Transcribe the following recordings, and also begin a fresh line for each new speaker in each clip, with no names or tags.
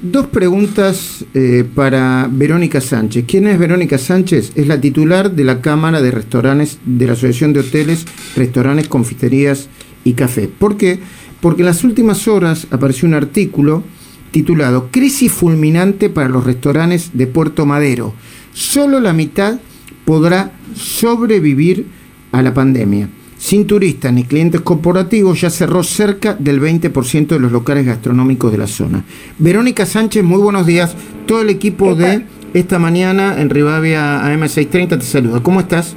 Dos preguntas eh, para Verónica Sánchez. ¿Quién es Verónica Sánchez? Es la titular de la Cámara de Restaurantes de la Asociación de Hoteles, Restaurantes, Confiterías y Café. ¿Por qué? Porque en las últimas horas apareció un artículo titulado Crisis fulminante para los restaurantes de Puerto Madero. Solo la mitad podrá sobrevivir a la pandemia. Sin turistas ni clientes corporativos, ya cerró cerca del 20% de los locales gastronómicos de la zona. Verónica Sánchez, muy buenos días. Todo el equipo de esta mañana en Rivavia AM630 te saluda. ¿Cómo estás?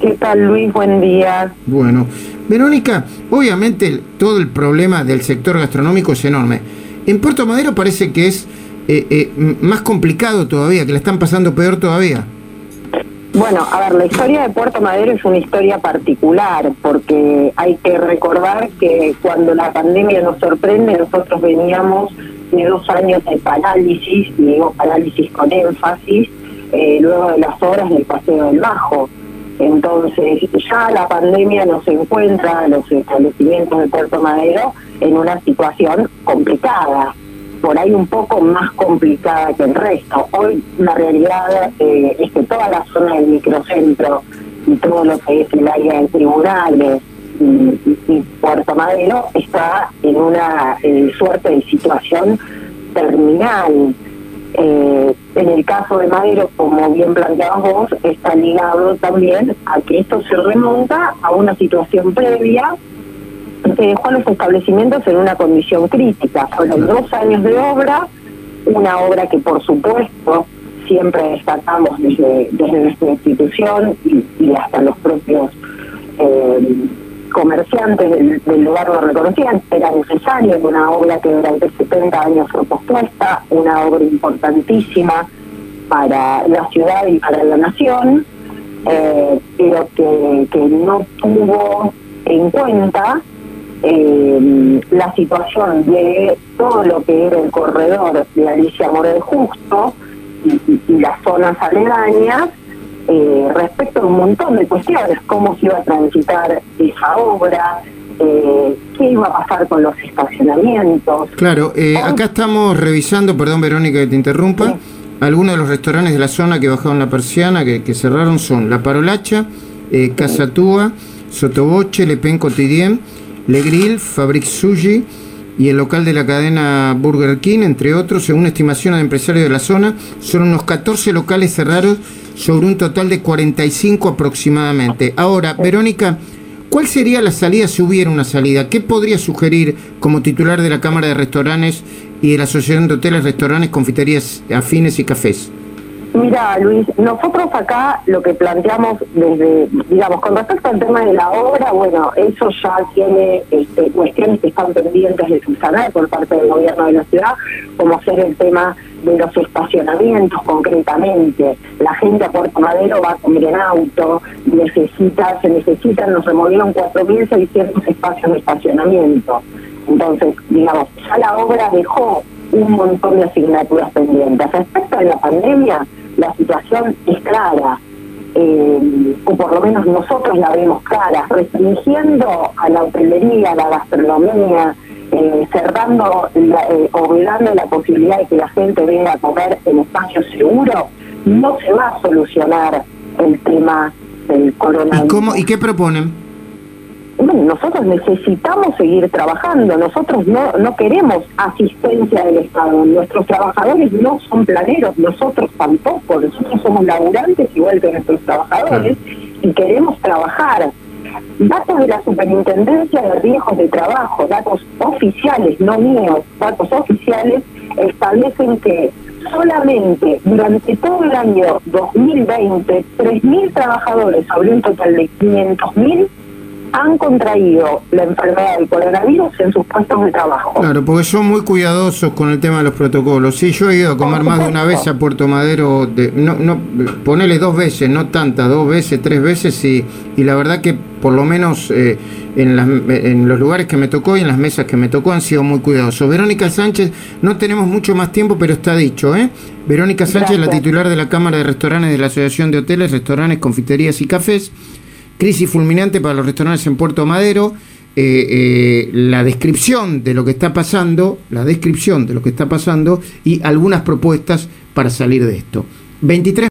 ¿Qué tal Luis? Buen día.
Bueno, Verónica, obviamente todo el problema del sector gastronómico es enorme. En Puerto Madero parece que es eh, eh, más complicado todavía, que le están pasando peor todavía.
Bueno, a ver, la historia de Puerto Madero es una historia particular porque hay que recordar que cuando la pandemia nos sorprende, nosotros veníamos de dos años de parálisis, y digo parálisis con énfasis, eh, luego de las horas del Paseo del Bajo. Entonces, ya la pandemia nos encuentra los establecimientos de Puerto Madero en una situación complicada por ahí un poco más complicada que el resto. Hoy la realidad eh, es que toda la zona del microcentro y todo lo que es el área de tribunales y, Puerto Madero está en una suerte de situación terminal. Eh, en el caso de Madero, como bien planteabas vos, está ligado también a que esto se remonta a una situación previa que dejó a los establecimientos en una condición crítica. Fueron dos años de obra, una obra que por supuesto siempre destacamos desde, desde nuestra institución y, hasta los propios eh, comerciantes del, lugar lo reconocían, era necesario, una obra que durante 70 años fue pospuesta, una obra importantísima para la ciudad y para la nación, eh, pero que, que no tuvo en cuenta eh, la situación de todo lo que era el corredor de Alicia Morel Justo y, las zonas aledañas eh, respecto a un montón de cuestiones, cómo se iba a transitar esa obra, eh, qué iba a pasar con los estacionamientos.
Claro, eh, acá estamos revisando, perdón Verónica que te interrumpa, algunos de los restaurantes de la zona que bajaron la persiana, que, que cerraron son La Parolacha, eh, Casa Túa, Sotoboche, Le Pen Cotidien, le Grill, Fabric Sushi y el local de la cadena Burger King, entre otros, según estimaciones de empresarios de la zona, son unos 14 locales cerrados sobre un total de 45 aproximadamente. Ahora, Verónica, ¿cuál sería la salida si hubiera una salida? ¿Qué podría sugerir como titular de la Cámara de Restaurantes y de la Asociación de Hoteles, Restaurantes, Confiterías Afines y Cafés?
Mira, Luis, nosotros acá lo que planteamos desde, digamos, con respecto al tema de la obra, bueno, eso ya tiene este, cuestiones que están pendientes de subsanar por parte del gobierno de la ciudad, como ser el tema de los estacionamientos concretamente. La gente a Puerto Madero va a comer en auto, necesita, se necesitan, nos removieron 4.600 espacios de estacionamiento. Entonces, digamos, ya la obra dejó un montón de asignaturas pendientes. Respecto a la pandemia, la situación es clara, eh, o por lo menos nosotros la vemos clara, restringiendo a la hotelería, a la gastronomía, eh, cerrando, la, eh, la posibilidad de que la gente venga a comer en espacios seguros, no se va a solucionar el tema del coronavirus.
¿Y, cómo, ¿y qué proponen?
Nosotros necesitamos seguir trabajando, nosotros no, no queremos asistencia del Estado, nuestros trabajadores no son planeros, nosotros tampoco, nosotros somos laburantes igual que nuestros trabajadores y queremos trabajar. Datos de la Superintendencia de Riesgos de Trabajo, datos oficiales, no míos, datos oficiales, establecen que solamente durante todo el año 2020, 3.000 trabajadores sobre un total de 500.000 han contraído la enfermedad del coronavirus en sus puestos de trabajo.
Claro, porque son muy cuidadosos con el tema de los protocolos. Sí, yo he ido a comer más de una vez a Puerto Madero, de, no, no, ponele dos veces, no tantas, dos veces, tres veces, y, y la verdad que por lo menos eh, en, las, en los lugares que me tocó y en las mesas que me tocó han sido muy cuidadosos. Verónica Sánchez, no tenemos mucho más tiempo, pero está dicho, ¿eh? Verónica Sánchez, la titular de la Cámara de Restaurantes de la Asociación de Hoteles, Restaurantes, Confiterías y Cafés crisis fulminante para los restaurantes en Puerto Madero. eh, la descripción de lo que está pasando, la descripción de lo que está pasando y algunas propuestas para salir de esto. 23